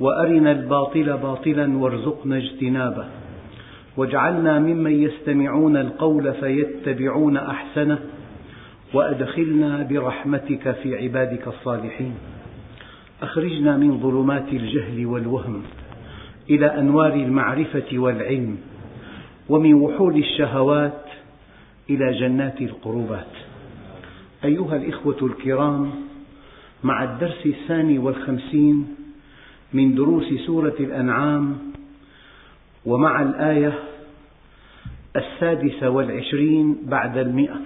وأرنا الباطل باطلا وارزقنا اجتنابه. واجعلنا ممن يستمعون القول فيتبعون أحسنه وأدخلنا برحمتك في عبادك الصالحين. أخرجنا من ظلمات الجهل والوهم إلى أنوار المعرفة والعلم ومن وحول الشهوات إلى جنات القربات. أيها الإخوة الكرام مع الدرس الثاني والخمسين من دروس سورة الأنعام ومع الآية السادسة والعشرين بعد المئة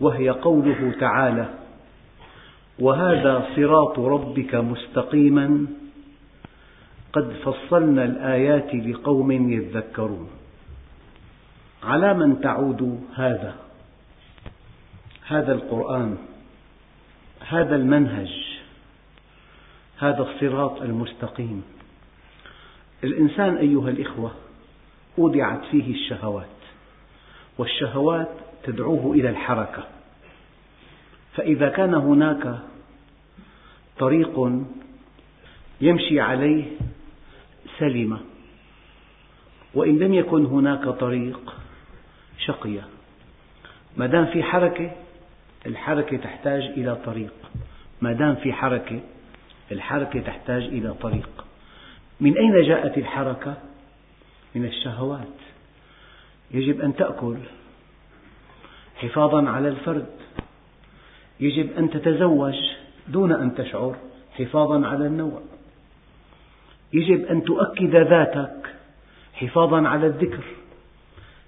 وهي قوله تعالى وهذا صراط ربك مستقيما قد فصلنا الآيات لقوم يذكرون. على من تعود هذا؟ هذا القرآن هذا المنهج. هذا الصراط المستقيم. الإنسان أيها الإخوة أودعت فيه الشهوات والشهوات تدعوه إلى الحركة. فإذا كان هناك طريق يمشي عليه سلم وإن لم يكن هناك طريق شقي ما دام في حركة الحركة تحتاج إلى طريق. ما دام في حركة الحركة تحتاج إلى طريق. من أين جاءت الحركة؟ من الشهوات. يجب أن تأكل حفاظا على الفرد. يجب أن تتزوج دون أن تشعر حفاظا على النوع. يجب أن تؤكد ذاتك حفاظا على الذكر.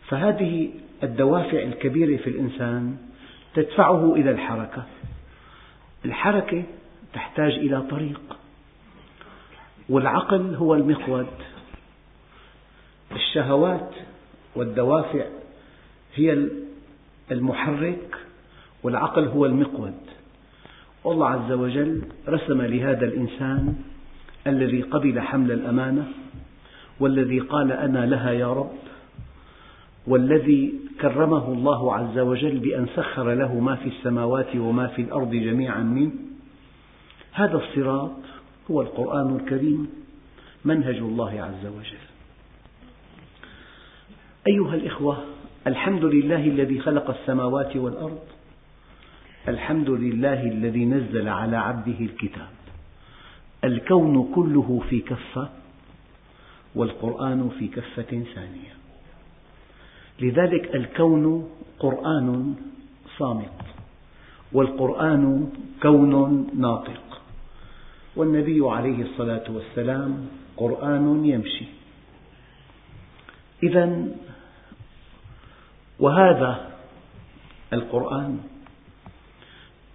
فهذه الدوافع الكبيرة في الإنسان تدفعه إلى الحركة. الحركة تحتاج إلى طريق. والعقل هو المقود. الشهوات والدوافع هي المحرك والعقل هو المقود. والله عز وجل رسم لهذا الإنسان الذي قبل حمل الأمانة والذي قال أنا لها يا رب والذي كرمه الله عز وجل بأن سخر له ما في السماوات وما في الأرض جميعا منه. هذا الصراط هو القرآن الكريم منهج الله عز وجل. أيها الإخوة الحمد لله الذي خلق السماوات والأرض. الحمد لله الذي نزل على عبده الكتاب. الكون كله في كفة والقرآن في كفة ثانية. لذلك الكون قرآن صامت والقرآن كون ناطق. والنبي عليه الصلاة والسلام قرآن يمشي. إذا وهذا القرآن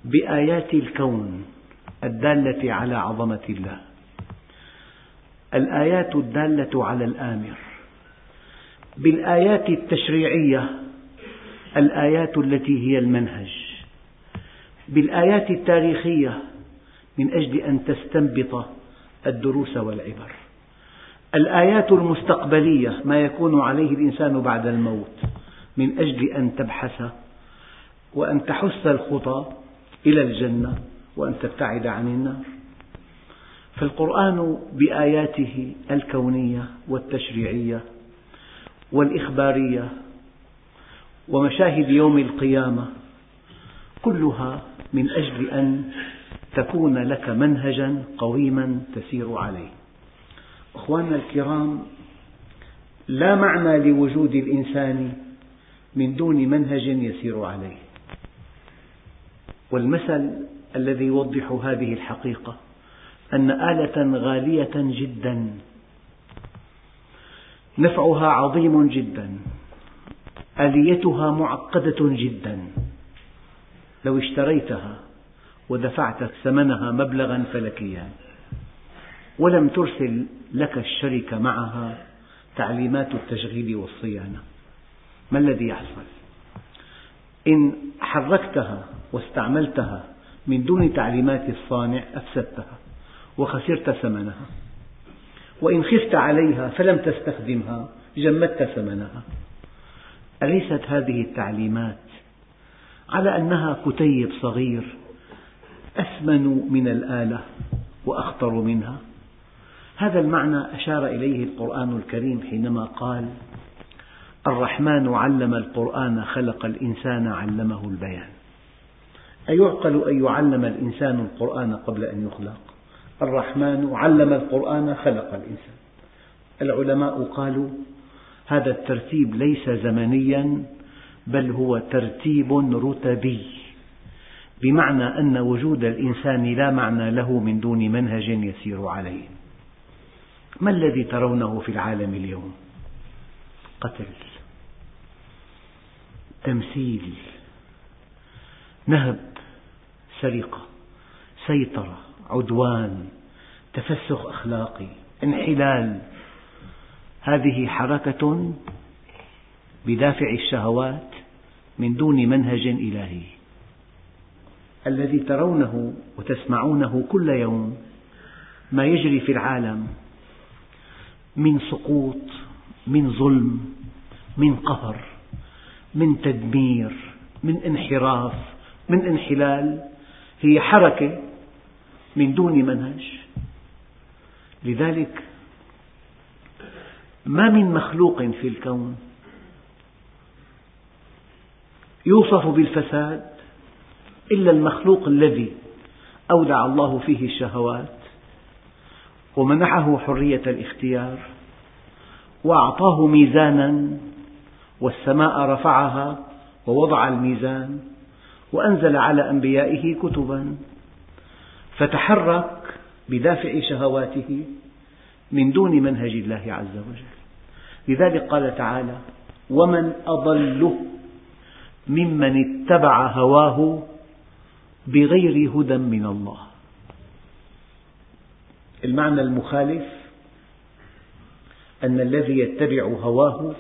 بآيات الكون الدالة على عظمة الله. الآيات الدالة على الآمر. بالآيات التشريعية الآيات التي هي المنهج. بالآيات التاريخية من أجل أن تستنبط الدروس والعبر. الآيات المستقبلية ما يكون عليه الإنسان بعد الموت من أجل أن تبحث وأن تحث الخطى إلى الجنة وأن تبتعد عن النار. فالقرآن بآياته الكونية والتشريعية والإخبارية ومشاهد يوم القيامة كلها من أجل أن تكون لك منهجا قويما تسير عليه. أخواننا الكرام لا معنى لوجود الإنسان من دون منهج يسير عليه. والمثل الذي يوضح هذه الحقيقة أن آلة غالية جدا نفعها عظيم جدا آليتها معقدة جدا. لو اشتريتها ودفعت ثمنها مبلغا فلكيا. ولم ترسل لك الشركة معها تعليمات التشغيل والصيانة. ما الذي يحصل؟ إن حركتها واستعملتها من دون تعليمات الصانع أفسدتها وخسرت ثمنها. وإن خفت عليها فلم تستخدمها جمدت ثمنها. أليست هذه التعليمات على أنها كتيب صغير أثمن من الآلة وأخطر منها. هذا المعنى أشار إليه القرآن الكريم حينما قال الرحمن علم القرآن خلق الإنسان علمه البيان. أيعقل أن يعلم الإنسان القرآن قبل أن يخلق؟ الرحمن علم القرآن خلق الإنسان. العلماء قالوا هذا الترتيب ليس زمنيا بل هو ترتيب رتبي. بمعنى أن وجود الإنسان لا معنى له من دون منهج يسير عليه. ما الذي ترونه في العالم اليوم؟ قتل تمثيل نهب سرقة سيطرة عدوان تفسخ أخلاقي انحلال. هذه حركة بدافع الشهوات من دون منهج إلهي. الذي ترونه وتسمعونه كل يوم ما يجري في العالم من سقوط من ظلم من قهر من تدمير من انحراف من انحلال. هي حركة من دون منهج. لذلك ما من مخلوق في الكون يوصف بالفساد إلا المخلوق الذي أودع الله فيه الشهوات ومنحه حرية الاختيار وأعطاه ميزانا والسماء رفعها ووضع الميزان وأنزل على أنبيائه كتبا فتحرك بدافع شهواته من دون منهج الله عز وجل. لذلك قال تعالى ومن أضل ممن اتبع هواه بغير هدى من الله. المعنى المخالف أن الذي يتبع هواه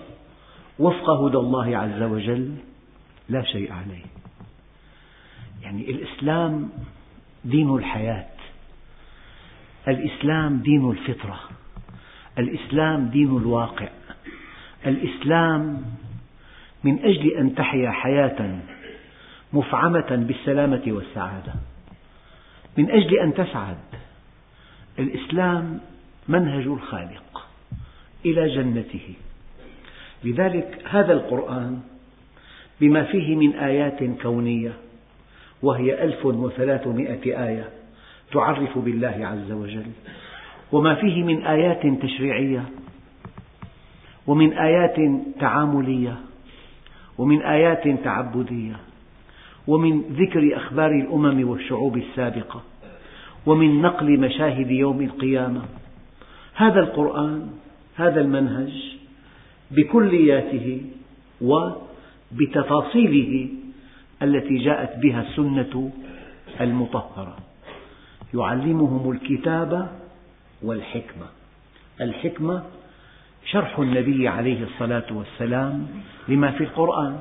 وفق هدى الله عز وجل لا شيء عليه. يعني الإسلام دين الحياة الإسلام دين الفطرة الإسلام دين الواقع الإسلام من أجل أن تحيا حياة مفعمة بالسلامة والسعادة. من أجل أن تسعد الإسلام منهج الخالق إلى جنته. لذلك هذا القرآن بما فيه من آيات كونية وهي ألف وثلاثمائة آية تعرف بالله عز وجل وما فيه من آيات تشريعية ومن آيات تعاملية ومن آيات تعبدية. ومن ذكر أخبار الأمم والشعوب السابقة ومن نقل مشاهد يوم القيامة. هذا القرآن هذا المنهج بكلياته وبتفاصيله التي جاءت بها السنة المطهرة. يعلمهم الكتاب والحكمة. الحكمة شرح النبي عليه الصلاة والسلام لما في القرآن.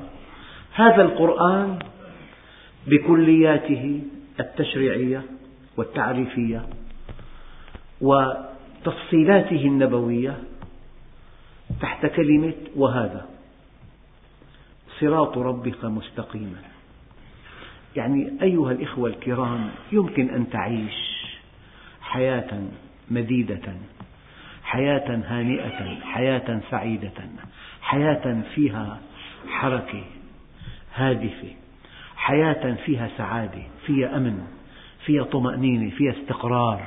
هذا القرآن بكلياته التشريعية والتعريفية وتفصيلاته النبوية تحت كلمة وهذا صراط ربك مستقيما. يعني أيها الإخوة الكرام يمكن أن تعيش حياة مديدة حياة هانئة حياة سعيدة حياة فيها حركة هادفة. حياة فيها سعادة فيها أمن فيها طمأنينة فيها استقرار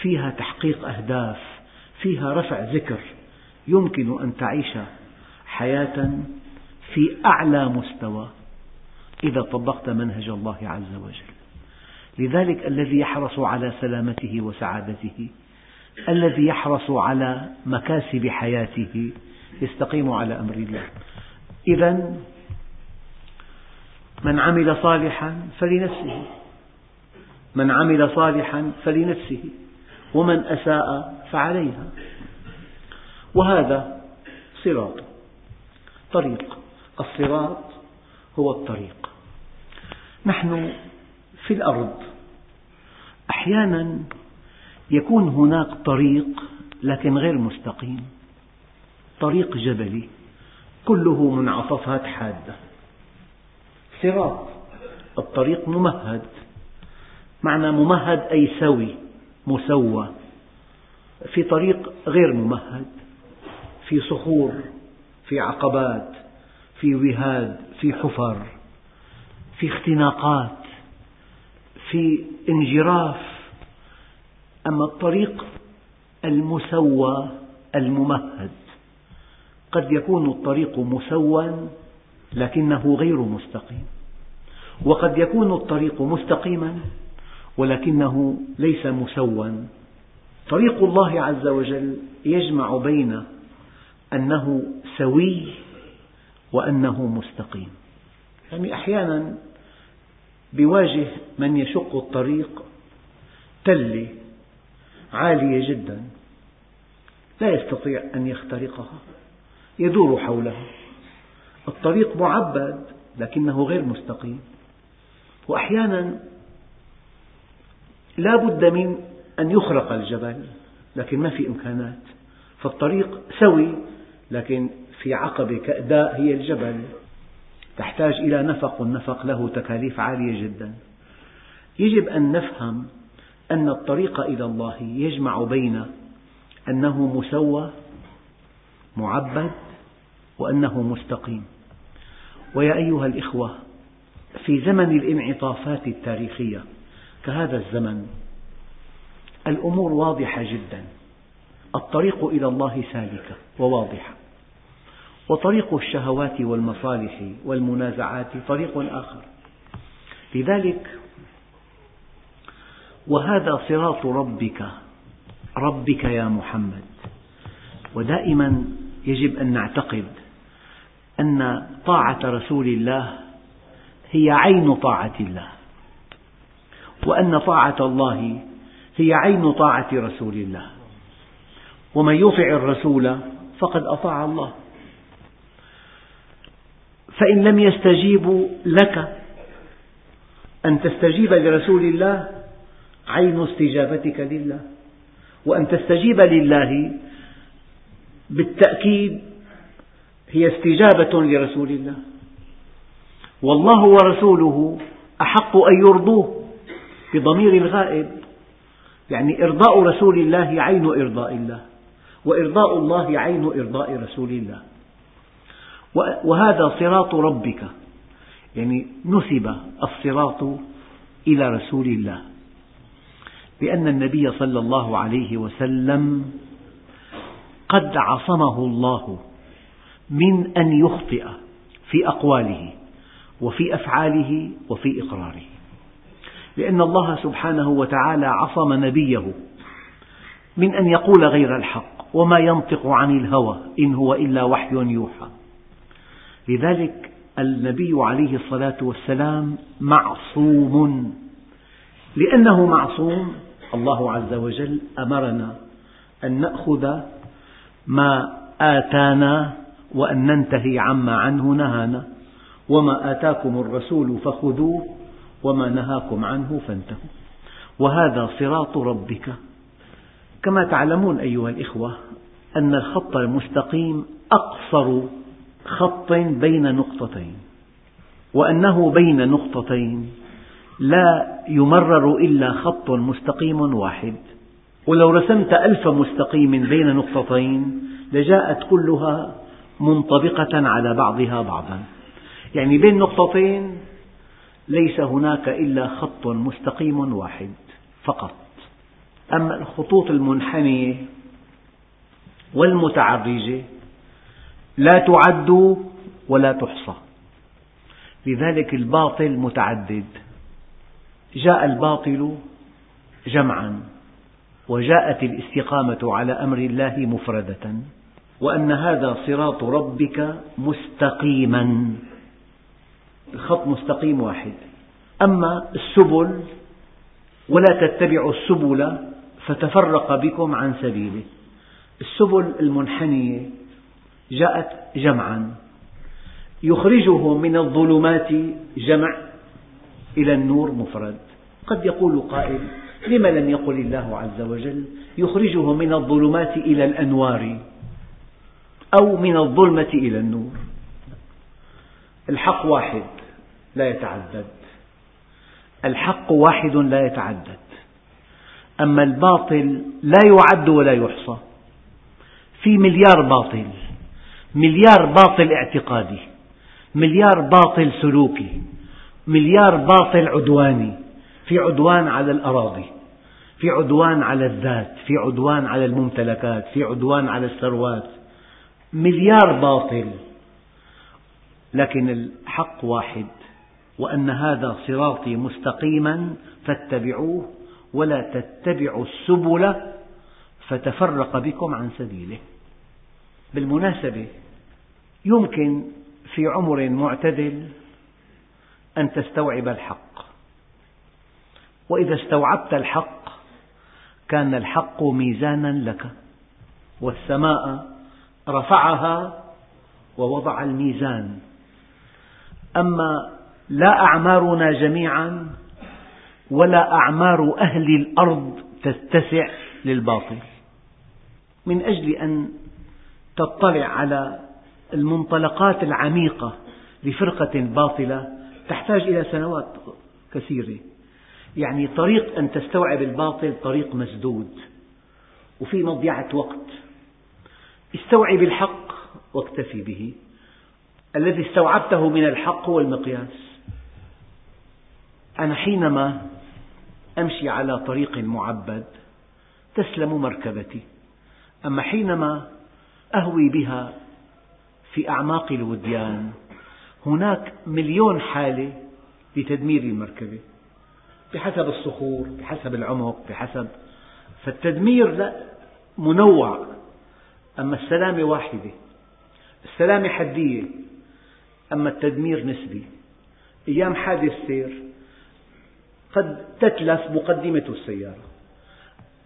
فيها تحقيق أهداف فيها رفع ذكر يمكن أن تعيش حياة في أعلى مستوى إذا طبقت منهج الله عز وجل. لذلك الذي يحرص على سلامته وسعادته الذي يحرص على مكاسب حياته يستقيم على أمر الله. إذا من عمل صالحا فلنفسه. من عمل صالحا فلنفسه. ومن أساء فعليها. وهذا صراط. طريق. الصراط هو الطريق. نحن في الأرض. أحيانا يكون هناك طريق لكن غير مستقيم. طريق جبلي. كله منعطفات حادة. صراط الطريق ممهد. معنى ممهد أي سوي مسوى. في طريق غير ممهد. في صخور في عقبات في وهاد في حفر. في اختناقات في انجراف. أما الطريق المسوى الممهد. قد يكون الطريق مسوى لكنه غير مستقيم. وقد يكون الطريق مستقيما ولكنه ليس مسوى طريق الله عز وجل يجمع بين أنه سوي وأنه مستقيم. يعني أحيانا بواجه من يشق الطريق تلة عالية جدا لا يستطيع أن يخترقها يدور حولها الطريق معبد لكنه غير مستقيم. وأحيانا لا بد من أن يخرق الجبل لكن ما في إمكانات. فالطريق سوي لكن في عقبة كأداء هي الجبل. تحتاج إلى نفق والنفق له تكاليف عالية جدا. يجب أن نفهم أن الطريق إلى الله يجمع بين أنه مسوى معبد وأنه مستقيم. ويا أيها الإخوة في زمن الانعطافات التاريخية كهذا الزمن الأمور واضحة جدا. الطريق إلى الله سالكة وواضحة. وطريق الشهوات والمصالح والمنازعات طريق آخر. لذلك وهذا صراط ربك ربك يا محمد. ودائما يجب أن نعتقد أن طاعة رسول الله هي عين طاعة الله وأن طاعة الله هي عين طاعة رسول الله. ومن يطع الرسول فقد أطاع الله. فإن لم يستجيبوا لك أن تستجيب لرسول الله عين استجابتك لله. وأن تستجيب لله بالتأكيد هي استجابة لرسول الله. والله ورسوله أحق أن يرضوه بضمير الغائب. يعني إرضاء رسول الله عين إرضاء الله وإرضاء الله عين إرضاء رسول الله. وهذا صراط ربك. يعني نسب الصراط إلى رسول الله. لأن النبي صلى الله عليه وسلم قد عصمه الله. من أن يخطئ في أقواله وفي أفعاله وفي إقراره. لأن الله سبحانه وتعالى عصم نبيه من أن يقول غير الحق وما ينطق عن الهوى إن هو إلا وحي يوحى. لذلك النبي عليه الصلاة والسلام معصوم. لأنه معصوم الله عز وجل أمرنا أن نأخذ ما آتانا وأن ننتهي عما عنه نهانا. وما آتاكم الرسول فخذوه وما نهاكم عنه فانتهوا. وهذا صراط ربك. كما تعلمون أيها الإخوة أن الخط المستقيم أقصر خط بين نقطتين وأنه بين نقطتين لا يمرر إلا خط مستقيم واحد. ولو رسمت ألف مستقيم بين نقطتين لجاءت كلها منطبقة على بعضها بعضا. يعني بين نقطتين ليس هناك إلا خط مستقيم واحد فقط. أما الخطوط المنحنية والمتعرجة لا تعد ولا تحصى. لذلك الباطل متعدد. جاء الباطل جمعا وجاءت الاستقامة على أمر الله مفردة. وأن هذا صراط ربك مستقيما. الخط مستقيم واحد. أما السبل ولا تتبعوا السبل فتفرق بكم عن سبيله. السبل المنحنية جاءت جمعا. يخرجه من الظلمات جمع إلى النور مفرد. قد يقول قائل لم لم يقل الله عز وجل؟ يخرجه من الظلمات إلى الأنوار. أو من الظلمة إلى النور. الحق واحد لا يتعدد. الحق واحد لا يتعدد. أما الباطل لا يعد ولا يحصى. في مليار باطل. مليار باطل اعتقادي. مليار باطل سلوكي. مليار باطل عدواني. في عدوان على الأراضي. في عدوان على الذات. في عدوان على الممتلكات. في عدوان على الثروات. مليار باطل. لكن الحق واحد وأن هذا صراطي مستقيما فاتبعوه ولا تتبعوا السبل فتفرق بكم عن سبيله. بالمناسبة يمكن في عمر معتدل أن تستوعب الحق. وإذا استوعبت الحق كان الحق ميزانا لك والسماء رفعها ووضع الميزان. أما لا أعمارنا جميعا ولا أعمار أهل الأرض تتسع للباطل. من أجل أن تطلع على المنطلقات العميقة لفرقة باطلة تحتاج إلى سنوات كثيرة. يعني طريق أن تستوعب الباطل طريق مسدود. وفي مضيعة وقت. استوعب الحق واكتفي به. الذي استوعبته من الحق هو المقياس. أنا حينما أمشي على طريق معبد تسلم مركبتي. أما حينما أهوي بها في أعماق الوديان هناك مليون حالة لتدمير المركبة. بحسب الصخور بحسب العمق بحسب فالتدمير لا منوع. أما السلامة واحدة السلامة حدية أما التدمير نسبي. أيام حادث سير قد تتلف مقدمة السيارة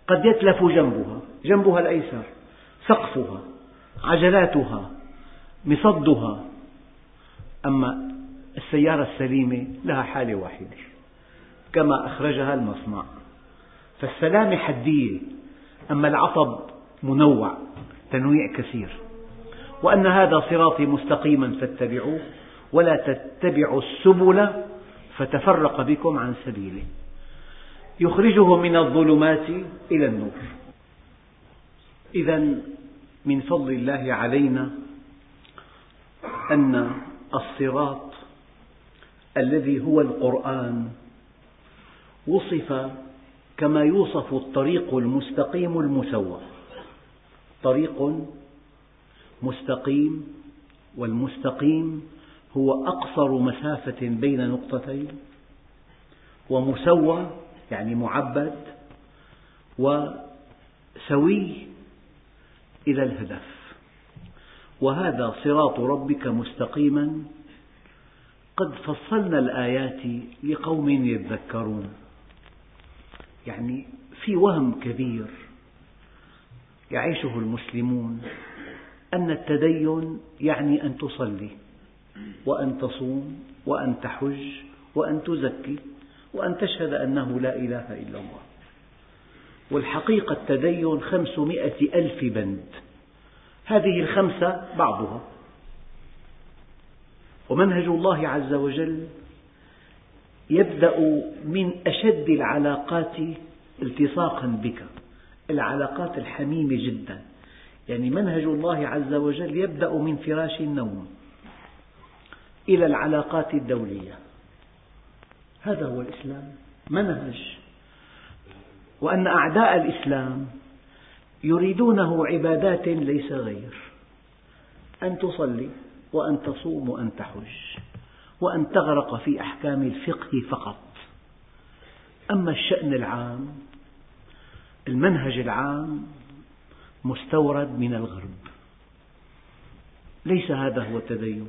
قد يتلف جنبها جنبها الأيسر سقفها عجلاتها مصدها. أما السيارة السليمة لها حالة واحدة كما أخرجها المصنع. فالسلامة حدية أما العطب منوع. تنويع كثير. وأن هذا صراطي مستقيما فاتبعوه ولا تتبعوا السبل فتفرق بكم عن سبيله. يخرجه من الظلمات إلى النور. إذا من فضل الله علينا أن الصراط الذي هو القرآن وصف كما يوصف الطريق المستقيم المسوى طريق مستقيم والمستقيم هو أقصر مسافة بين نقطتين ومسوى يعني معبد وسوي إلى الهدف. وهذا صراط ربك مستقيما قد فصلنا الآيات لقوم يذكرون. يعني في وهم كبير. يعيشه المسلمون أن التدين يعني أن تصلي وأن تصوم وأن تحج وأن تزكي وأن تشهد أنه لا إله إلا الله. والحقيقة التدين خمسمائة ألف بند. هذه الخمسة بعضها. ومنهج الله عز وجل يبدأ من أشد العلاقات التصاقا بك. العلاقات الحميمة جدا. يعني منهج الله عز وجل يبدأ من فراش النوم إلى العلاقات الدولية. هذا هو الإسلام منهج. وأن أعداء الإسلام يريدونه عبادات ليس غير. أن تصلي وأن تصوم وأن تحج وأن تغرق في أحكام الفقه فقط. أما الشأن العام المنهج العام مستورد من الغرب. ليس هذا هو التدين.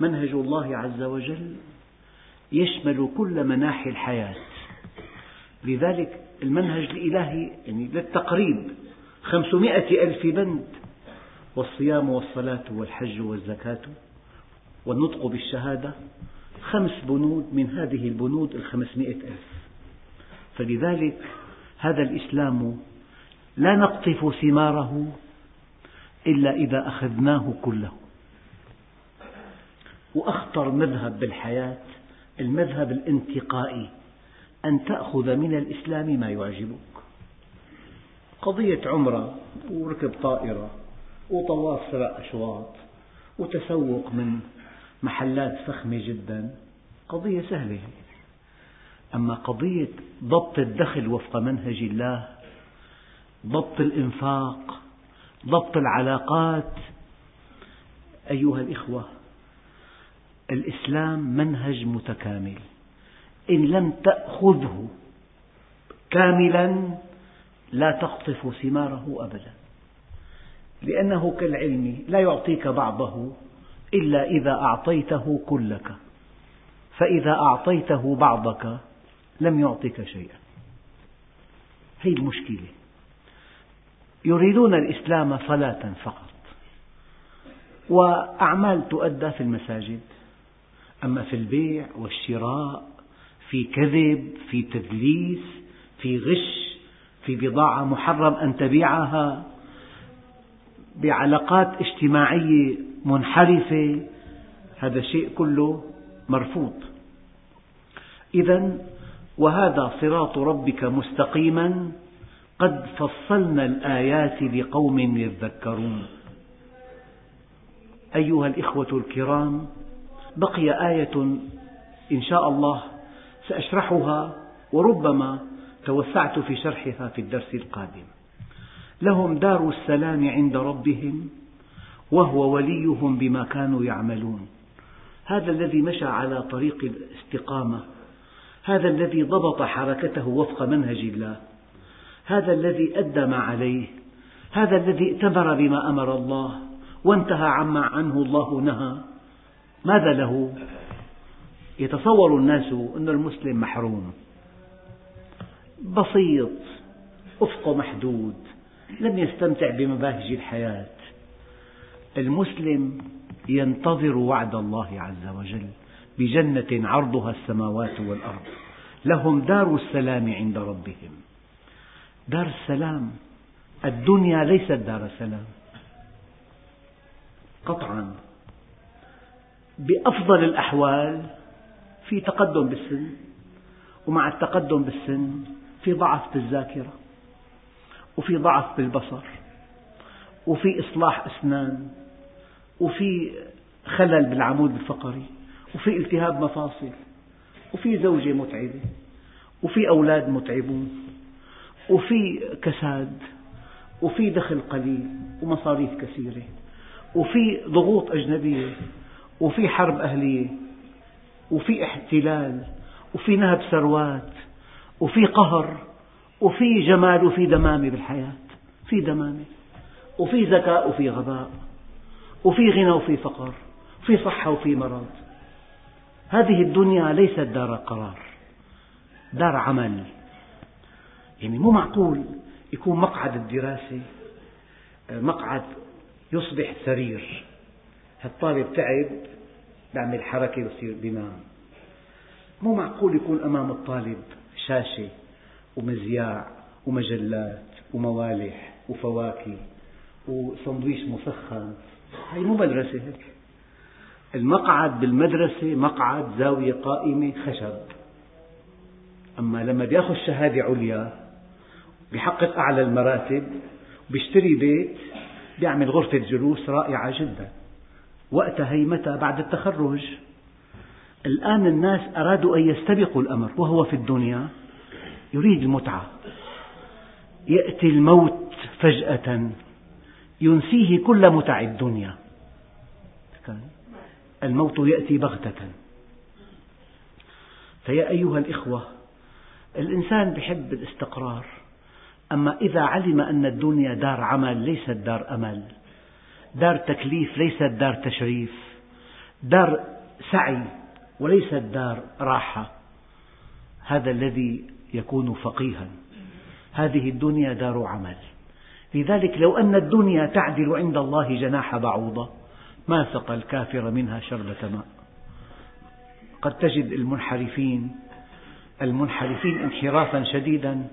منهج الله عز وجل يشمل كل مناحي الحياة. لذلك المنهج الإلهي يعني للتقريب خمسمائة ألف بند والصيام والصلاة والحج والزكاة والنطق بالشهادة خمس بنود من هذه البنود الخمسمائة ألف. فلذلك هذا الإسلام لا نقطف ثماره إلا إذا أخذناه كله. وأخطر مذهب بالحياة المذهب الانتقائي أن تأخذ من الإسلام ما يعجبك. قضية عمرة وركب طائرة وطواف سبع أشواط وتسوق من محلات فخمة جدا قضية سهلة أما قضية ضبط الدخل وفق منهج الله ضبط الإنفاق ضبط العلاقات أيها الإخوة الإسلام منهج متكامل. إن لم تأخذه كاملا لا تقطف ثماره أبدا. لأنه كالعلم لا يعطيك بعضه إلا إذا أعطيته كلك. فإذا أعطيته بعضك لم يعطك شيئا. هذه المشكلة. يريدون الإسلام صلاة فقط. وأعمال تؤدى في المساجد. أما في البيع والشراء في كذب في تدليس في غش في بضاعة محرم أن تبيعها بعلاقات اجتماعية منحرفة هذا الشيء كله مرفوض. إذا وهذا صراط ربك مستقيما قد فصلنا الآيات لقوم يذكرون. أيها الإخوة الكرام بقي آية إن شاء الله سأشرحها وربما توسعت في شرحها في الدرس القادم. لهم دار السلام عند ربهم وهو وليهم بما كانوا يعملون. هذا الذي مشى على طريق الاستقامة هذا الذي ضبط حركته وفق منهج الله. هذا الذي أدى ما عليه. هذا الذي ائتمر بما أمر الله. وانتهى عما عنه الله نهى. ماذا له؟ يتصور الناس أن المسلم محروم. بسيط. أفقه محدود. لم يستمتع بمباهج الحياة. المسلم ينتظر وعد الله عز وجل. بجنة عرضها السماوات والأرض. لهم دار السلام عند ربهم. دار السلام. الدنيا ليست دار سلام. قطعا. بأفضل الأحوال في تقدم بالسن ومع التقدم بالسن في ضعف بالذاكرة وفي ضعف بالبصر وفي إصلاح أسنان وفي خلل بالعمود الفقري. وفي التهاب مفاصل وفي زوجة متعبة وفي أولاد متعبون وفي كساد وفي دخل قليل ومصاريف كثيرة وفي ضغوط أجنبية وفي حرب أهلية وفي احتلال وفي نهب ثروات وفي قهر وفي جمال وفي دمامة بالحياة في دمامة وفي ذكاء وفي غباء وفي غنى وفي فقر في صحة وفي مرض. هذه الدنيا ليست دار قرار دار عمل. يعني مو معقول يكون مقعد الدراسة مقعد يصبح سرير. هالطالب تعب بيعمل حركة بصير بينام مو معقول يكون أمام الطالب شاشة ومذياع ومجلات وموالح وفواكه وسندويش مسخن. هي مو مدرسة هيك. المقعد بالمدرسة مقعد زاوية قائمة خشب. أما لما بياخذ شهادة عليا بيحقق أعلى المراتب بيشتري بيت بيعمل غرفة جلوس رائعة جدا. وقتها هي متى؟ بعد التخرج. الآن الناس أرادوا أن يستبقوا الأمر وهو في الدنيا يريد المتعة. يأتي الموت فجأة ينسيه كل متع الدنيا. الموت يأتي بغتة. فيا أيها الإخوة الإنسان يحب الاستقرار أما إذا علم أن الدنيا دار عمل ليست دار أمل دار تكليف ليست دار تشريف دار سعي وليست دار راحة هذا الذي يكون فقيها. هذه الدنيا دار عمل. لذلك لو أن الدنيا تعدل عند الله جناح بعوضة ما سقى الكافر منها شربة ماء. قد تجد المنحرفين المنحرفين انحرافا شديدا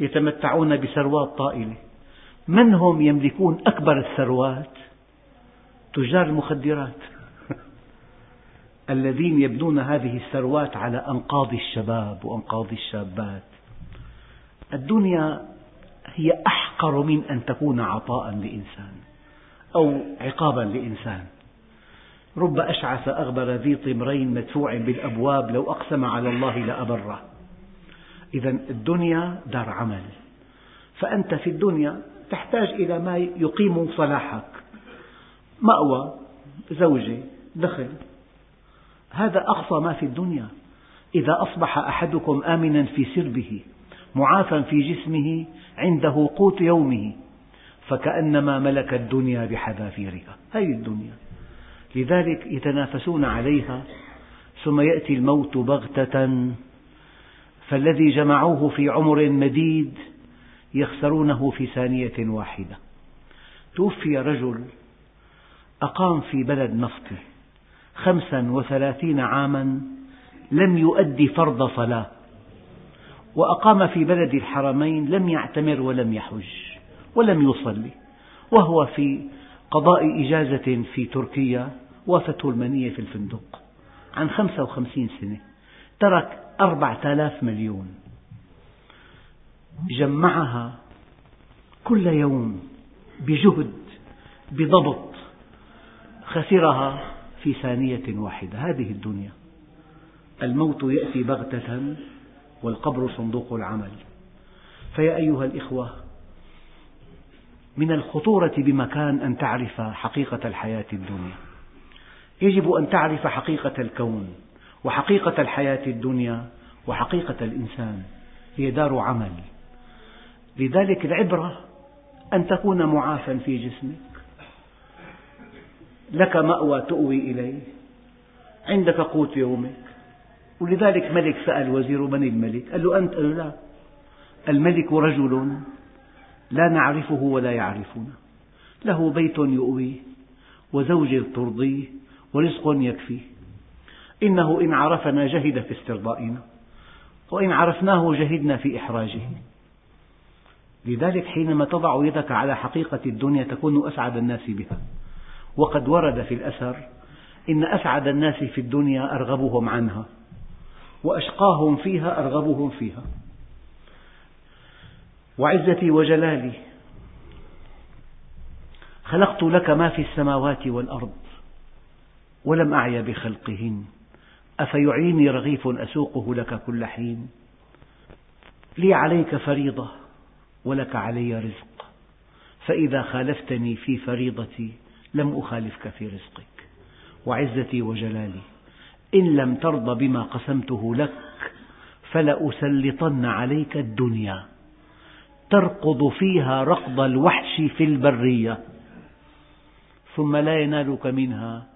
يتمتعون بثروات طائلة. من هم يملكون أكبر الثروات؟ تجار المخدرات. الذين يبنون هذه الثروات على أنقاض الشباب وأنقاض الشابات. الدنيا هي أحقر من أن تكون عطاء لإنسان. أو عقابا لإنسان. رب أشعث أغبر ذي طمرين مدفوع بالأبواب لو أقسم على الله لأبره. إذا الدنيا دار عمل. فأنت في الدنيا تحتاج إلى ما يقيم صلاحك. مأوى زوجة دخل. هذا أقصى ما في الدنيا. إذا أصبح أحدكم آمنا في سربه معافى في جسمه عنده قوت يومه. فكأنما ملك الدنيا بحذافيرها. هذه الدنيا. لذلك يتنافسون عليها. ثم يأتي الموت بغتة. فالذي جمعوه في عمر مديد يخسرونه في ثانية واحدة. توفي رجل أقام في بلد نفطي خمسا وثلاثين عاما لم يؤدي فرض صلاة وأقام في بلد الحرمين لم يعتمر ولم يحج. ولم يصلي وهو في قضاء إجازة في تركيا وافته المنية في الفندق عن خمسة وخمسين سنة ترك أربعة آلاف مليون. جمعها كل يوم بجهد بضبط خسرها في ثانية واحدة. هذه الدنيا. الموت يأتي بغتة والقبر صندوق العمل. فيا أيها الإخوة من الخطورة بمكان أن تعرف حقيقة الحياة الدنيا. يجب أن تعرف حقيقة الكون وحقيقة الحياة الدنيا وحقيقة الإنسان. هي دار عمل. لذلك العبرة أن تكون معافى في جسمك. لك مأوى تؤوي إليه. عندك قوت يومك. ولذلك ملك سأل وزيره من الملك. قال له أنت قال له لا؟ الملك رجل. لا نعرفه ولا يعرفنا. له بيت يؤويه وزوجة ترضيه ورزق يكفيه. إنه إن عرفنا جهد في استرضائنا وإن عرفناه جهدنا في إحراجه. لذلك حينما تضع يدك على حقيقة الدنيا تكون أسعد الناس بها. وقد ورد في الأثر إن أسعد الناس في الدنيا أرغبهم عنها وأشقاهم فيها أرغبهم فيها. وعزتي وجلالي. خلقت لك ما في السماوات والأرض ولم أعي بخلقهن. أفيعيني رغيف أسوقه لك كل حين. لي عليك فريضة ولك علي رزق. فإذا خالفتني في فريضتي لم أخالفك في رزقك. وعزتي وجلالي إن لم ترض بما قسمته لك فلأسلطن عليك الدنيا. ترقض فيها رقض الوحش في البرية. ثم لا ينالك منها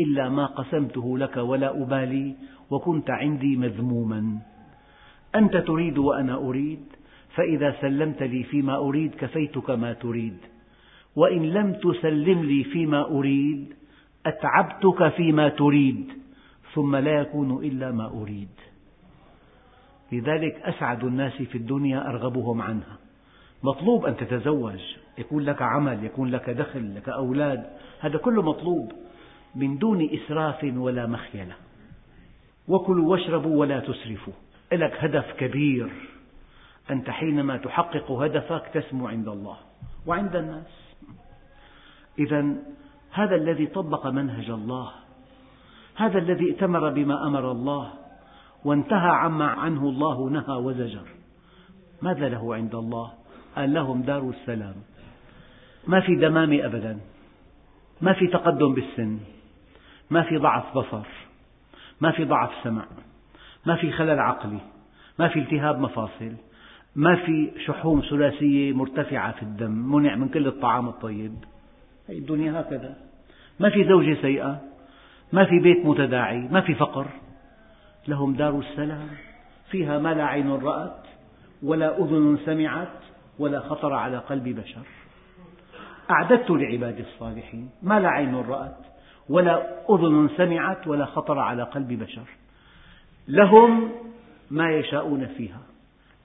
إلا ما قسمته لك ولا أبالي وكنت عندي مذموما. أنت تريد وأنا أريد فإذا سلمت لي فيما أريد كفيتك ما تريد. وإن لم تسلم لي فيما أريد أتعبتك فيما تريد ثم لا يكون إلا ما أريد. لذلك أسعد الناس في الدنيا أرغبهم عنها. مطلوب أن تتزوج. يكون لك عمل يكون لك دخل لك أولاد. هذا كله مطلوب من دون إسراف ولا مخيلة. وكلوا واشربوا ولا تسرفوا. لك هدف كبير. أنت حينما تحقق هدفك تسمو عند الله وعند الناس. إذا هذا الذي طبق منهج الله. هذا الذي ائتمر بما أمر الله. وانتهى عما عنه الله نهى وزجر. ماذا له عند الله؟ قال لهم دار السلام ما في دمامة أبدا ما في تقدم بالسن ما في ضعف بصر ما في ضعف سمع ما في خلل عقلي ما في التهاب مفاصل ما في شحوم ثلاثية مرتفعة في الدم منع من كل الطعام الطيب هي الدنيا هكذا ما في زوجة سيئة ما في بيت متداعي ما في فقر لهم دار السلام فيها ما لا عين رأت ولا أذن سمعت ولا خطر على قلب بشر. أعددت لعبادي الصالحين ما لا عين رأت ولا أذن سمعت ولا خطر على قلب بشر. لهم ما يشاءون فيها.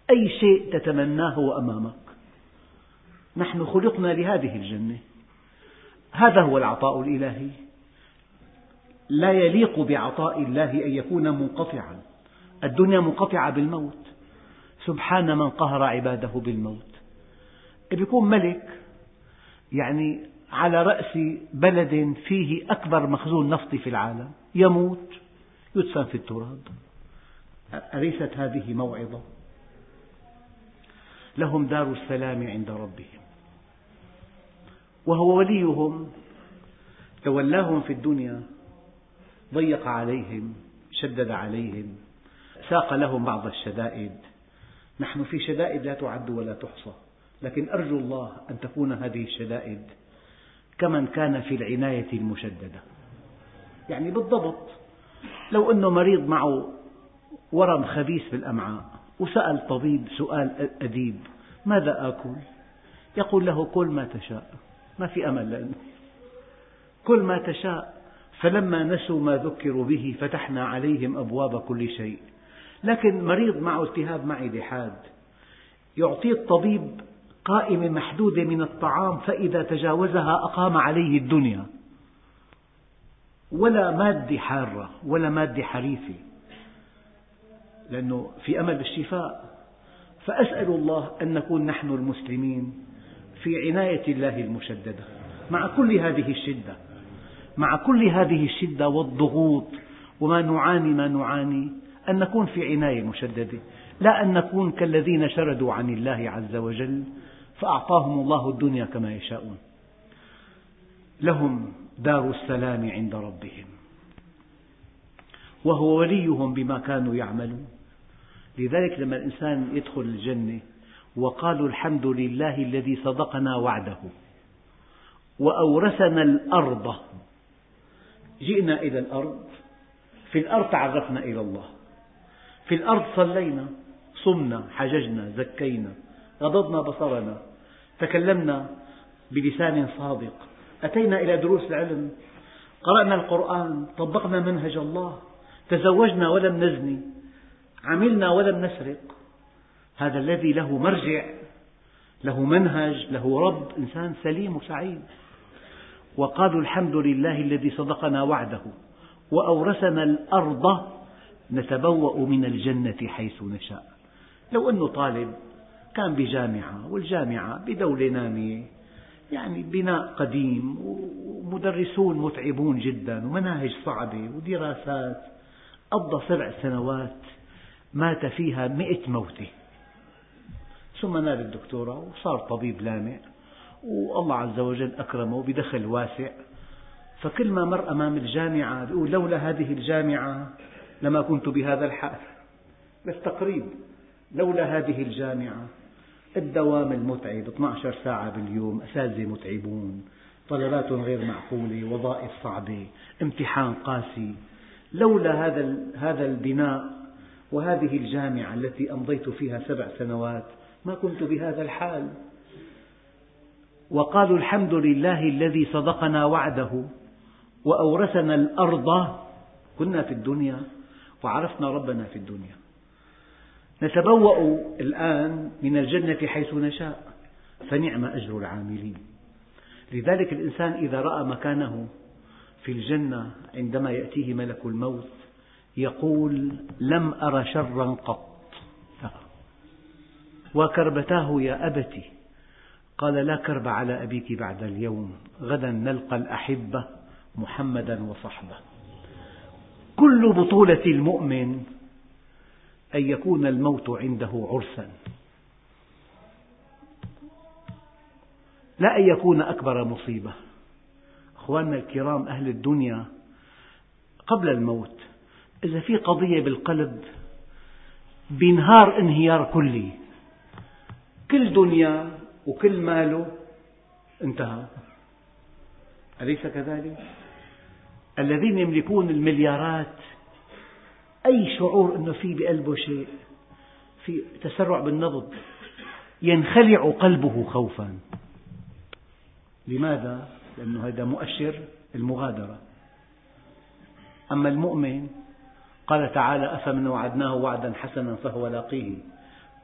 أي شيء تتمناه أمامك. نحن خلقنا لهذه الجنة. هذا هو العطاء الإلهي. لا يليق بعطاء الله أن يكون منقطعا. الدنيا منقطعة بالموت. سبحان من قهر عباده بالموت. يكون ملك يعني على رأس بلد فيه أكبر مخزون نفطي في العالم يموت يدفن في التراب. أليست هذه موعظة؟ لهم دار السلام عند ربهم. وهو وليهم تولاهم في الدنيا ضيق عليهم شدد عليهم ساق لهم بعض الشدائد. نحن في شدائد لا تعد ولا تحصى. لكن أرجو الله أن تكون هذه الشدائد كمن كان في العناية المشددة. يعني بالضبط لو أنه مريض معه ورم خبيث بالأمعاء وسأل طبيب سؤال أديب ماذا آكل؟ يقول له كل ما تشاء ما في أمل لأنه. كل ما تشاء فلما نسوا ما ذكروا به فتحنا عليهم أبواب كل شيء. لكن مريض معه التهاب معدة حاد يعطيه الطبيب قائمة محدودة من الطعام فإذا تجاوزها أقام عليه الدنيا. ولا مادة حارة ولا مادة حريفة. لأنه في أمل بالشفاء. فأسأل الله أن نكون نحن المسلمين في عناية الله المشددة. مع كل هذه الشدة. مع كل هذه الشدة والضغوط. وما نعاني ما نعاني. أن نكون في عناية مشددة. لا أن نكون كالذين شردوا عن الله عز وجل. فأعطاهم الله الدنيا كما يشاءون. لهم دار السلام عند ربهم. وهو وليهم بما كانوا يعملون. لذلك لما الإنسان يدخل الجنة وقالوا الحمد لله الذي صدقنا وعده. وأورثنا الأرض. جئنا إلى الأرض. في الأرض تعرفنا إلى الله. في الأرض صلينا صمنا حججنا زكينا. غضضنا بصرنا تكلمنا بلسان صادق. أتينا إلى دروس العلم قرأنا القرآن طبقنا منهج الله تزوجنا ولم نزني عملنا ولم نسرق. هذا الذي له مرجع له منهج له رب إنسان سليم وسعيد. وقالوا الحمد لله الذي صدقنا وعده وأورثنا الأرض نتبوأ من الجنة حيث نشاء. لو أنه طالب كان بجامعة والجامعة بدولة نامية. يعني بناء قديم ومدرسون متعبون جدا ومناهج صعبة ودراسات. قضى سبع سنوات مات فيها مئة موتة. ثم نال الدكتوراه وصار طبيب لامع. والله عز وجل أكرمه بدخل واسع. فكل ما مر أمام الجامعة يقول لولا هذه الجامعة لما كنت بهذا الحال. بس تقريب لولا هذه الجامعة الدوام المتعب 12 ساعة باليوم أساتذة متعبون طلبات غير معقولة وظائف صعبة امتحان قاسي. لولا هذا هذا البناء وهذه الجامعة التي أمضيت فيها سبع سنوات ما كنت بهذا الحال. وقالوا الحمد لله الذي صدقنا وعده وأورثنا الأرض. كنا في الدنيا وعرفنا ربنا في الدنيا. نتبوأ الآن من الجنة حيث نشاء فنعم أجر العاملين. لذلك الإنسان إذا رأى مكانه في الجنة عندما يأتيه ملك الموت يقول لم أر شرا قط. وكربتاه يا أبت قال لا كرب على أبيك بعد اليوم غدا نلقى الأحبة محمدا وصحبة. كل بطولة المؤمن أن يكون الموت عنده عرسا. لا أن يكون أكبر مصيبة. أخواننا الكرام أهل الدنيا قبل الموت إذا في قضية بالقلب بينهار انهيار كلي. كل دنيا وكل ماله انتهى. أليس كذلك؟ الذين يملكون المليارات أي شعور أنه في بقلبه شيء في تسرع بالنبض ينخلع قلبه خوفا. لماذا؟ لأنه هذا مؤشر المغادرة. أما المؤمن قال تعالى أفمن وعدناه وعدا حسنا فهو لاقيه.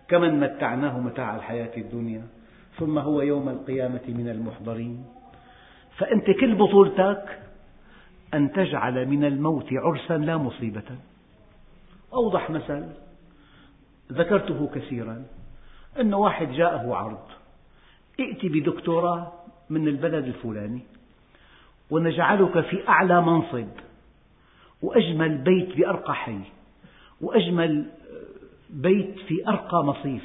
كمن متعناه متاع الحياة الدنيا ثم هو يوم القيامة من المحضرين. فأنت كل بطولتك أن تجعل من الموت عرسا لا مصيبة. أوضح مثل ذكرته كثيرا أن واحد جاءه عرض ائت بدكتوراه من البلد الفلاني ونجعلك في أعلى منصب وأجمل بيت بأرقى حي وأجمل بيت في أرقى مصيف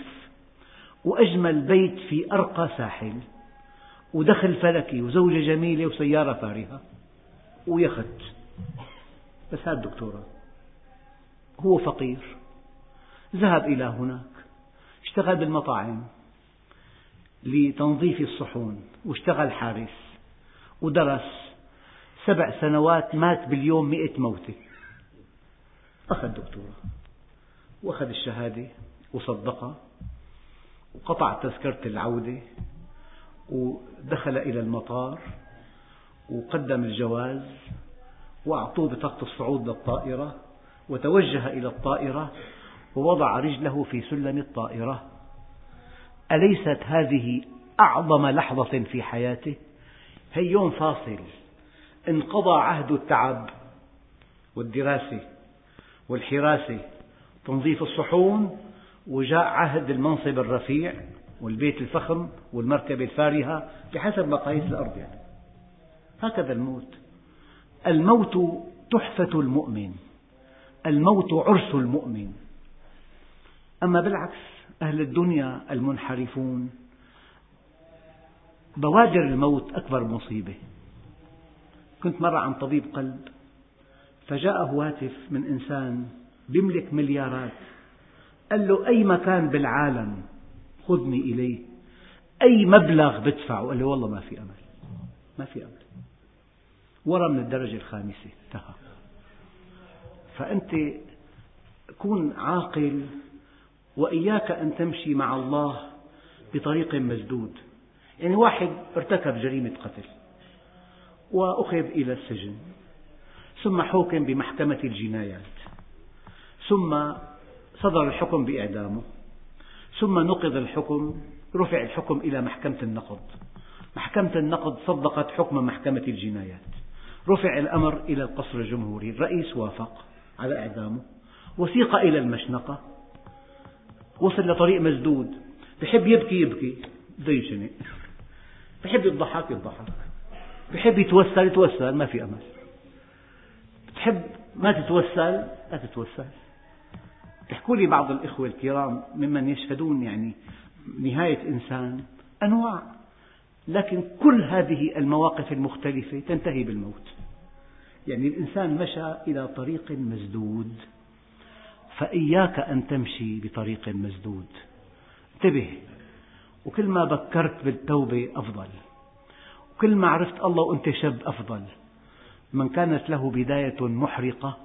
وأجمل بيت في أرقى ساحل ودخل فلكي وزوجة جميلة وسيارة فارهة ويخت بس هذا الدكتوراه هو فقير. ذهب إلى هناك اشتغل بالمطاعم لتنظيف الصحون واشتغل حارس ودرس سبع سنوات مات باليوم مئة موتة. أخذ دكتوراه وأخذ الشهادة وصدقها وقطع تذكرة العودة ودخل إلى المطار وقدم الجواز وأعطوه بطاقة الصعود للطائرة. وتوجه إلى الطائرة ووضع رجله في سلم الطائرة أليست هذه أعظم لحظة في حياته؟ هي يوم فاصل انقضى عهد التعب والدراسة والحراسة تنظيف الصحون وجاء عهد المنصب الرفيع والبيت الفخم والمركبة الفارهة بحسب مقاييس الأرض يعني. هكذا الموت الموت تحفة المؤمن الموت عرس المؤمن. أما بالعكس أهل الدنيا المنحرفون بوادر الموت أكبر مصيبة. كنت مرة عند طبيب قلب فجاءه هاتف من إنسان يملك مليارات قال له أي مكان بالعالم؟ خذني إليه. أي مبلغ بدفعه؟ قال له والله ما في أمل ما في أمل. ورا من الدرجة الخامسة انتهى. فأنت كن عاقل وإياك أن تمشي مع الله بطريق مسدود يعني واحد ارتكب جريمة قتل وأخذ إلى السجن ثم حُكم بمحكمة الجنايات ثم صدر الحكم بإعدامه ثم نقض الحكم رفع الحكم إلى محكمة النقض. محكمة النقض صدقت حكم محكمة الجنايات. رفع الأمر إلى القصر الجمهوري الرئيس وافق. على إعدامه. وسيق إلى المشنقة. وصل لطريق مسدود. بحب يبكي يبكي. بده ينشنق بحب يضحك يضحك. بحب يتوسل يتوسل ما في أمل. بتحب ما تتوسل لا تتوسل. يحكوا لي بعض الإخوة الكرام ممن يشهدون يعني نهاية إنسان أنواع. لكن كل هذه المواقف المختلفة تنتهي بالموت. يعني الإنسان مشى إلى طريق مسدود فإياك أن تمشي بطريق مسدود انتبه وكل ما بكرت بالتوبة أفضل وكل ما عرفت الله وأنت شاب أفضل. من كانت له بداية محرقة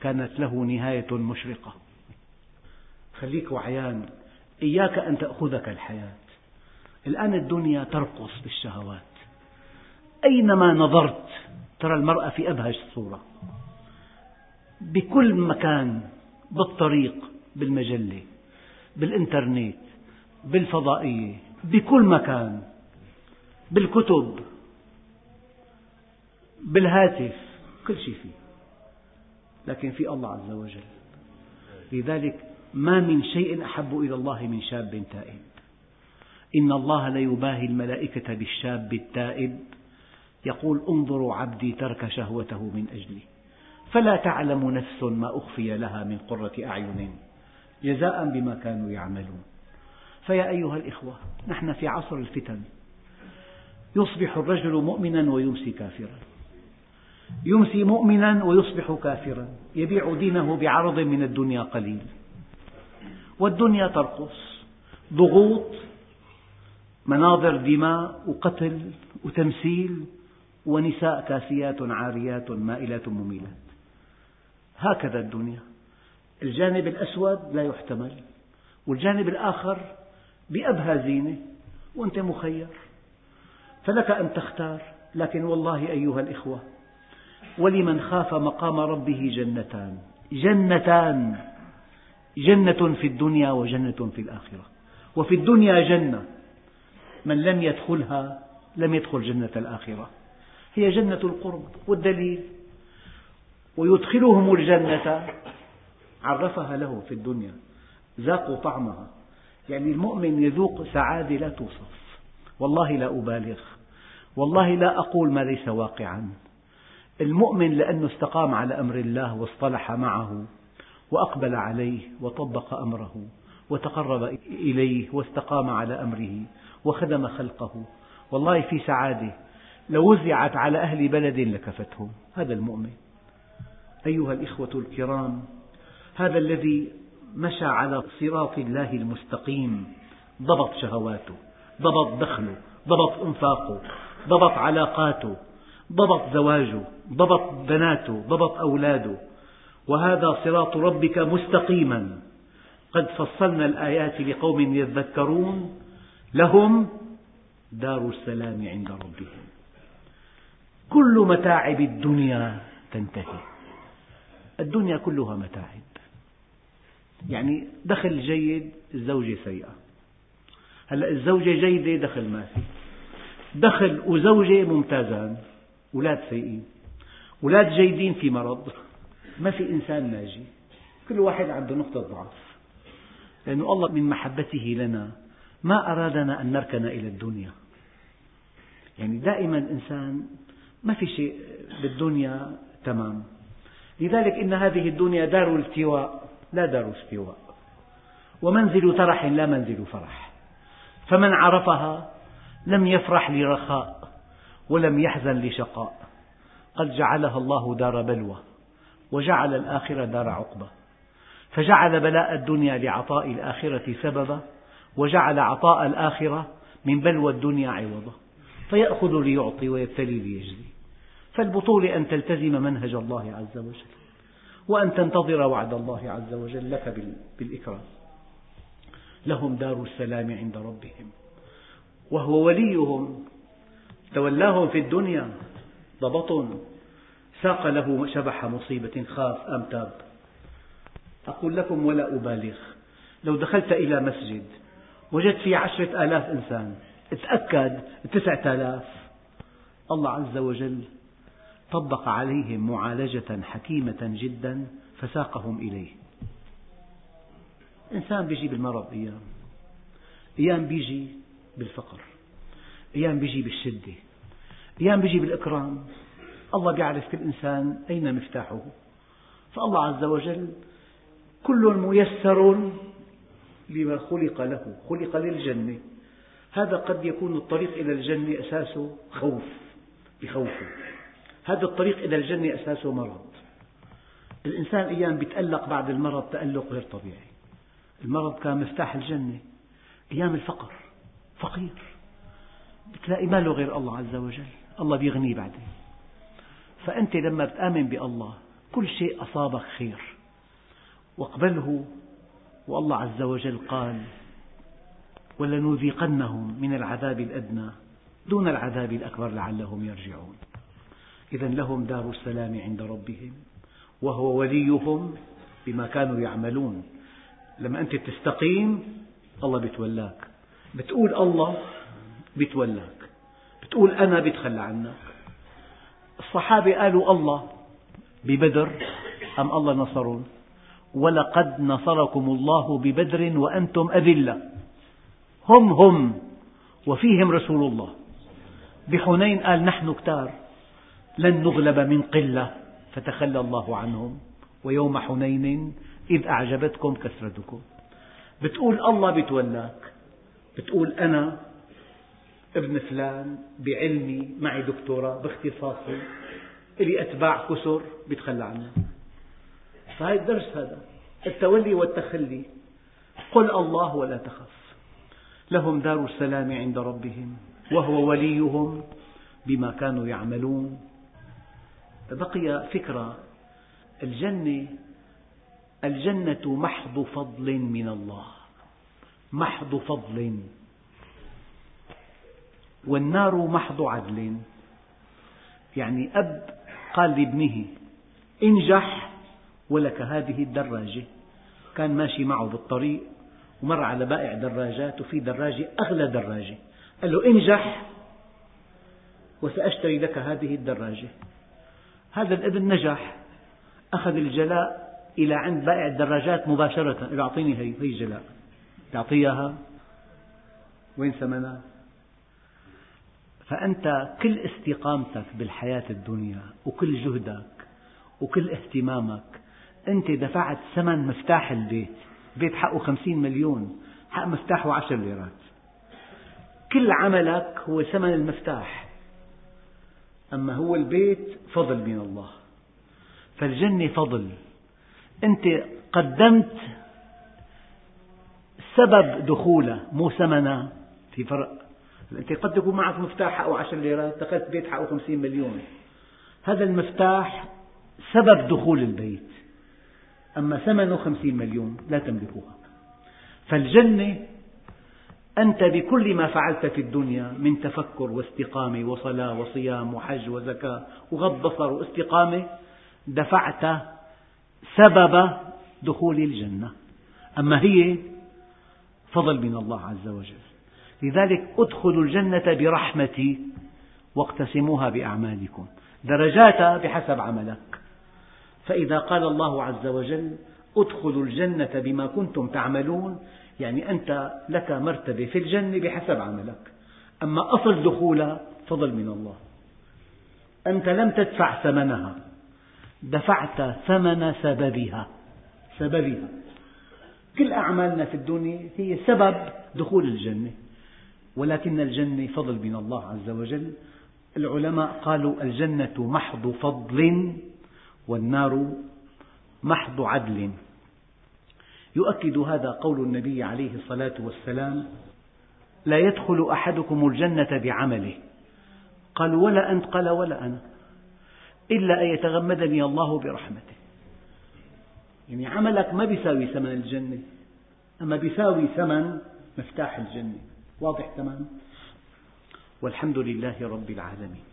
كانت له نهاية مشرقة. خليك وعيان إياك أن تأخذك الحياة. الآن الدنيا ترقص بالشهوات. أينما نظرت ترى المرأة في أبهج صورة. بكل مكان بالطريق بالمجلة بالإنترنت بالفضائية بكل مكان بالكتب بالهاتف كل شيء فيه. لكن في الله عز وجل. لذلك ما من شيء أحب إلى الله من شاب تائب. إن الله ليباهي الملائكة بالشاب التائب. يقول انظروا عبدي ترك شهوته من أجلي. فلا تعلم نفس ما أخفي لها من قرة أعين. جزاء بما كانوا يعملون. فيا أيها الإخوة نحن في عصر الفتن. يصبح الرجل مؤمنا ويمسي كافرا. يمسي مؤمنا ويصبح كافرا. يبيع دينه بعرض من الدنيا قليل. والدنيا ترقص. ضغوط مناظر دماء وقتل وتمثيل. ونساء كاسيات عاريات مائلات مميلات. هكذا الدنيا. الجانب الأسود لا يحتمل والجانب الآخر بأبهى زينة وأنت مخير. فلك أن تختار لكن والله أيها الإخوة ولمن خاف مقام ربه جنتان. جنتان. جنة في الدنيا وجنة في الآخرة. وفي الدنيا جنة. من لم يدخلها لم يدخل جنة الآخرة. هي جنة القرب والدليل. ويدخلهم الجنة عرفها له في الدنيا ذاقوا طعمها. يعني المؤمن يذوق سعادة لا توصف. والله لا أبالغ. والله لا أقول ما ليس واقعا. المؤمن لأنه استقام على أمر الله واصطلح معه وأقبل عليه وطبق أمره وتقرب إليه واستقام على أمره وخدم خلقه. والله في سعادة. لو وزعت على أهل بلد لكفتهم. هذا المؤمن. أيها الإخوة الكرام هذا الذي مشى على صراط الله المستقيم. ضبط شهواته ضبط دخله ضبط أنفاقه ضبط علاقاته ضبط زواجه ضبط بناته ضبط أولاده. وهذا صراط ربك مستقيما. قد فصلنا الآيات لقوم يذكرون لهم دار السلام عند ربهم. كل متاعب الدنيا تنتهي. الدنيا كلها متاعب. يعني دخل جيد الزوجة سيئة. هلا الزوجة جيدة دخل ما في. دخل وزوجة ممتازان أولاد سيئين. أولاد جيدين في مرض. ما في إنسان ناجي. كل واحد عنده نقطة ضعف. لأن الله من محبته لنا ما أرادنا أن نركن إلى الدنيا. يعني دائما الإنسان ما في شيء بالدنيا تمام. لذلك إن هذه الدنيا دار التواء لا دار استواء ومنزل ترح لا منزل فرح. فمن عرفها لم يفرح لرخاء ولم يحزن لشقاء. قد جعلها الله دار بلوى وجعل الآخرة دار عقبة فجعل بلاء الدنيا لعطاء الآخرة سببا وجعل عطاء الآخرة من بلوى الدنيا عوضا. فيأخذ ليعطي ويبتلي ليجزي. فالبطولة أن تلتزم منهج الله عز وجل وأن تنتظر وعد الله عز وجل لك بالإكرام. لهم دار السلام عند ربهم وهو وليهم. تولاهم في الدنيا ضبط ساق له شبح مصيبة خاف أم تاب. أقول لكم ولا أبالغ. لو دخلت إلى مسجد وجدت فيه عشرة آلاف إنسان تأكد تسعة آلاف. الله عز وجل طبق عليهم معالجة حكيمة جدا فساقهم إليه. إنسان بيجي بالمرض أيام. أيام بيجي بالفقر. أيام بيجي بالشدة. أيام بيجي بالإكرام. الله يعرف كل إنسان أين مفتاحه. فالله عز وجل كل ميسر لما خلق له خلق للجنة. هذا قد يكون الطريق إلى الجنة أساسه خوف بخوفه. هذا الطريق إلى الجنة أساسه مرض. الإنسان أيام يتألق بعد المرض تألق غير طبيعي. المرض كان مفتاح الجنة. أيام الفقر فقير. بتلاقي ما له غير الله عز وجل. الله بيغنيه بعدين. فأنت لما بتآمن بالله كل شيء أصابك خير. واقبله والله عز وجل قال ولنذيقنهم من العذاب الأدنى دون العذاب الأكبر لعلهم يرجعون. إذا لهم دار السلام عند ربهم وهو وليهم بما كانوا يعملون. لما أنت تستقيم الله بيتولاك بتقول الله بيتولاك بتقول أنا بيتخلى عنك. الصحابة قالوا الله ببدر أم الله نصرهم ولقد نصركم الله ببدر وأنتم أذلة. هم هم وفيهم رسول الله. بحنين قال نحن كتار. لن نغلب من قلة فتخلى الله عنهم. ويوم حنين إذ أعجبتكم كثرتكم. بتقول الله بتولاك. بتقول أنا ابن فلان بعلمي معي دكتوراه باختصاصي. لي أتباع كثر بيتخلى عنه فهذا الدرس هذا التولي والتخلي. قل الله ولا تخف. لهم دار السلام عند ربهم وهو وليهم بما كانوا يعملون. بقي فكرة. الجنة الجنة محض فضل من الله. محض فضل. والنار محض عدل. يعني أب قال لابنه انجح ولك هذه الدراجة. كان ماشي معه بالطريق ومر على بائع دراجات وفي دراجة أغلى دراجة. قال له انجح وسأشتري لك هذه الدراجة. هذا الابن نجح. أخذ الجلاء إلى عند بائع الدراجات مباشرة. أعطيني هي هي الجلاء. تعطيها وين ثمنها؟ فأنت كل استقامتك بالحياة الدنيا وكل جهدك وكل اهتمامك أنت دفعت ثمن مفتاح البيت. بيت حقه خمسين مليون حق مفتاحه عشر ليرات. كل عملك هو ثمن المفتاح. أما هو البيت فضل من الله. فالجنة فضل. أنت قدمت سبب دخولة مو ثمنة في فرق. أنت قد تكون معك مفتاح حقه عشر ليرات دخلت بيت حقه خمسين مليون. هذا المفتاح سبب دخول البيت. أما ثمنه خمسين مليون لا تملكها فالجنة أنت بكل ما فعلت في الدنيا من تفكر واستقامة وصلاة وصيام وحج وزكاة وغض بصر واستقامة دفعت سبب دخول الجنة. أما هي فضل من الله عز وجل. لذلك ادخلوا الجنة برحمتي واقتسموها بأعمالكم. درجاتها بحسب عملك. فإذا قال الله عز وجل ادخلوا الجنة بما كنتم تعملون يعني أنت لك مرتبة في الجنة بحسب عملك. أما أصل دخولها فضل من الله. أنت لم تدفع ثمنها. دفعت ثمن سببها. سببها. كل أعمالنا في الدنيا هي سبب دخول الجنة. ولكن الجنة فضل من الله عز وجل. العلماء قالوا الجنة محض فضل والنار محض عدل. يؤكد هذا قول النبي عليه الصلاة والسلام لا يدخل أحدكم الجنة بعمله. قالوا ولا أنت؟ قال ولا أنا. إلا أن يتغمدني الله برحمته. يعني عملك ما بيساوي ثمن الجنة أما بيساوي ثمن مفتاح الجنة. واضح تمام؟ والحمد لله رب العالمين.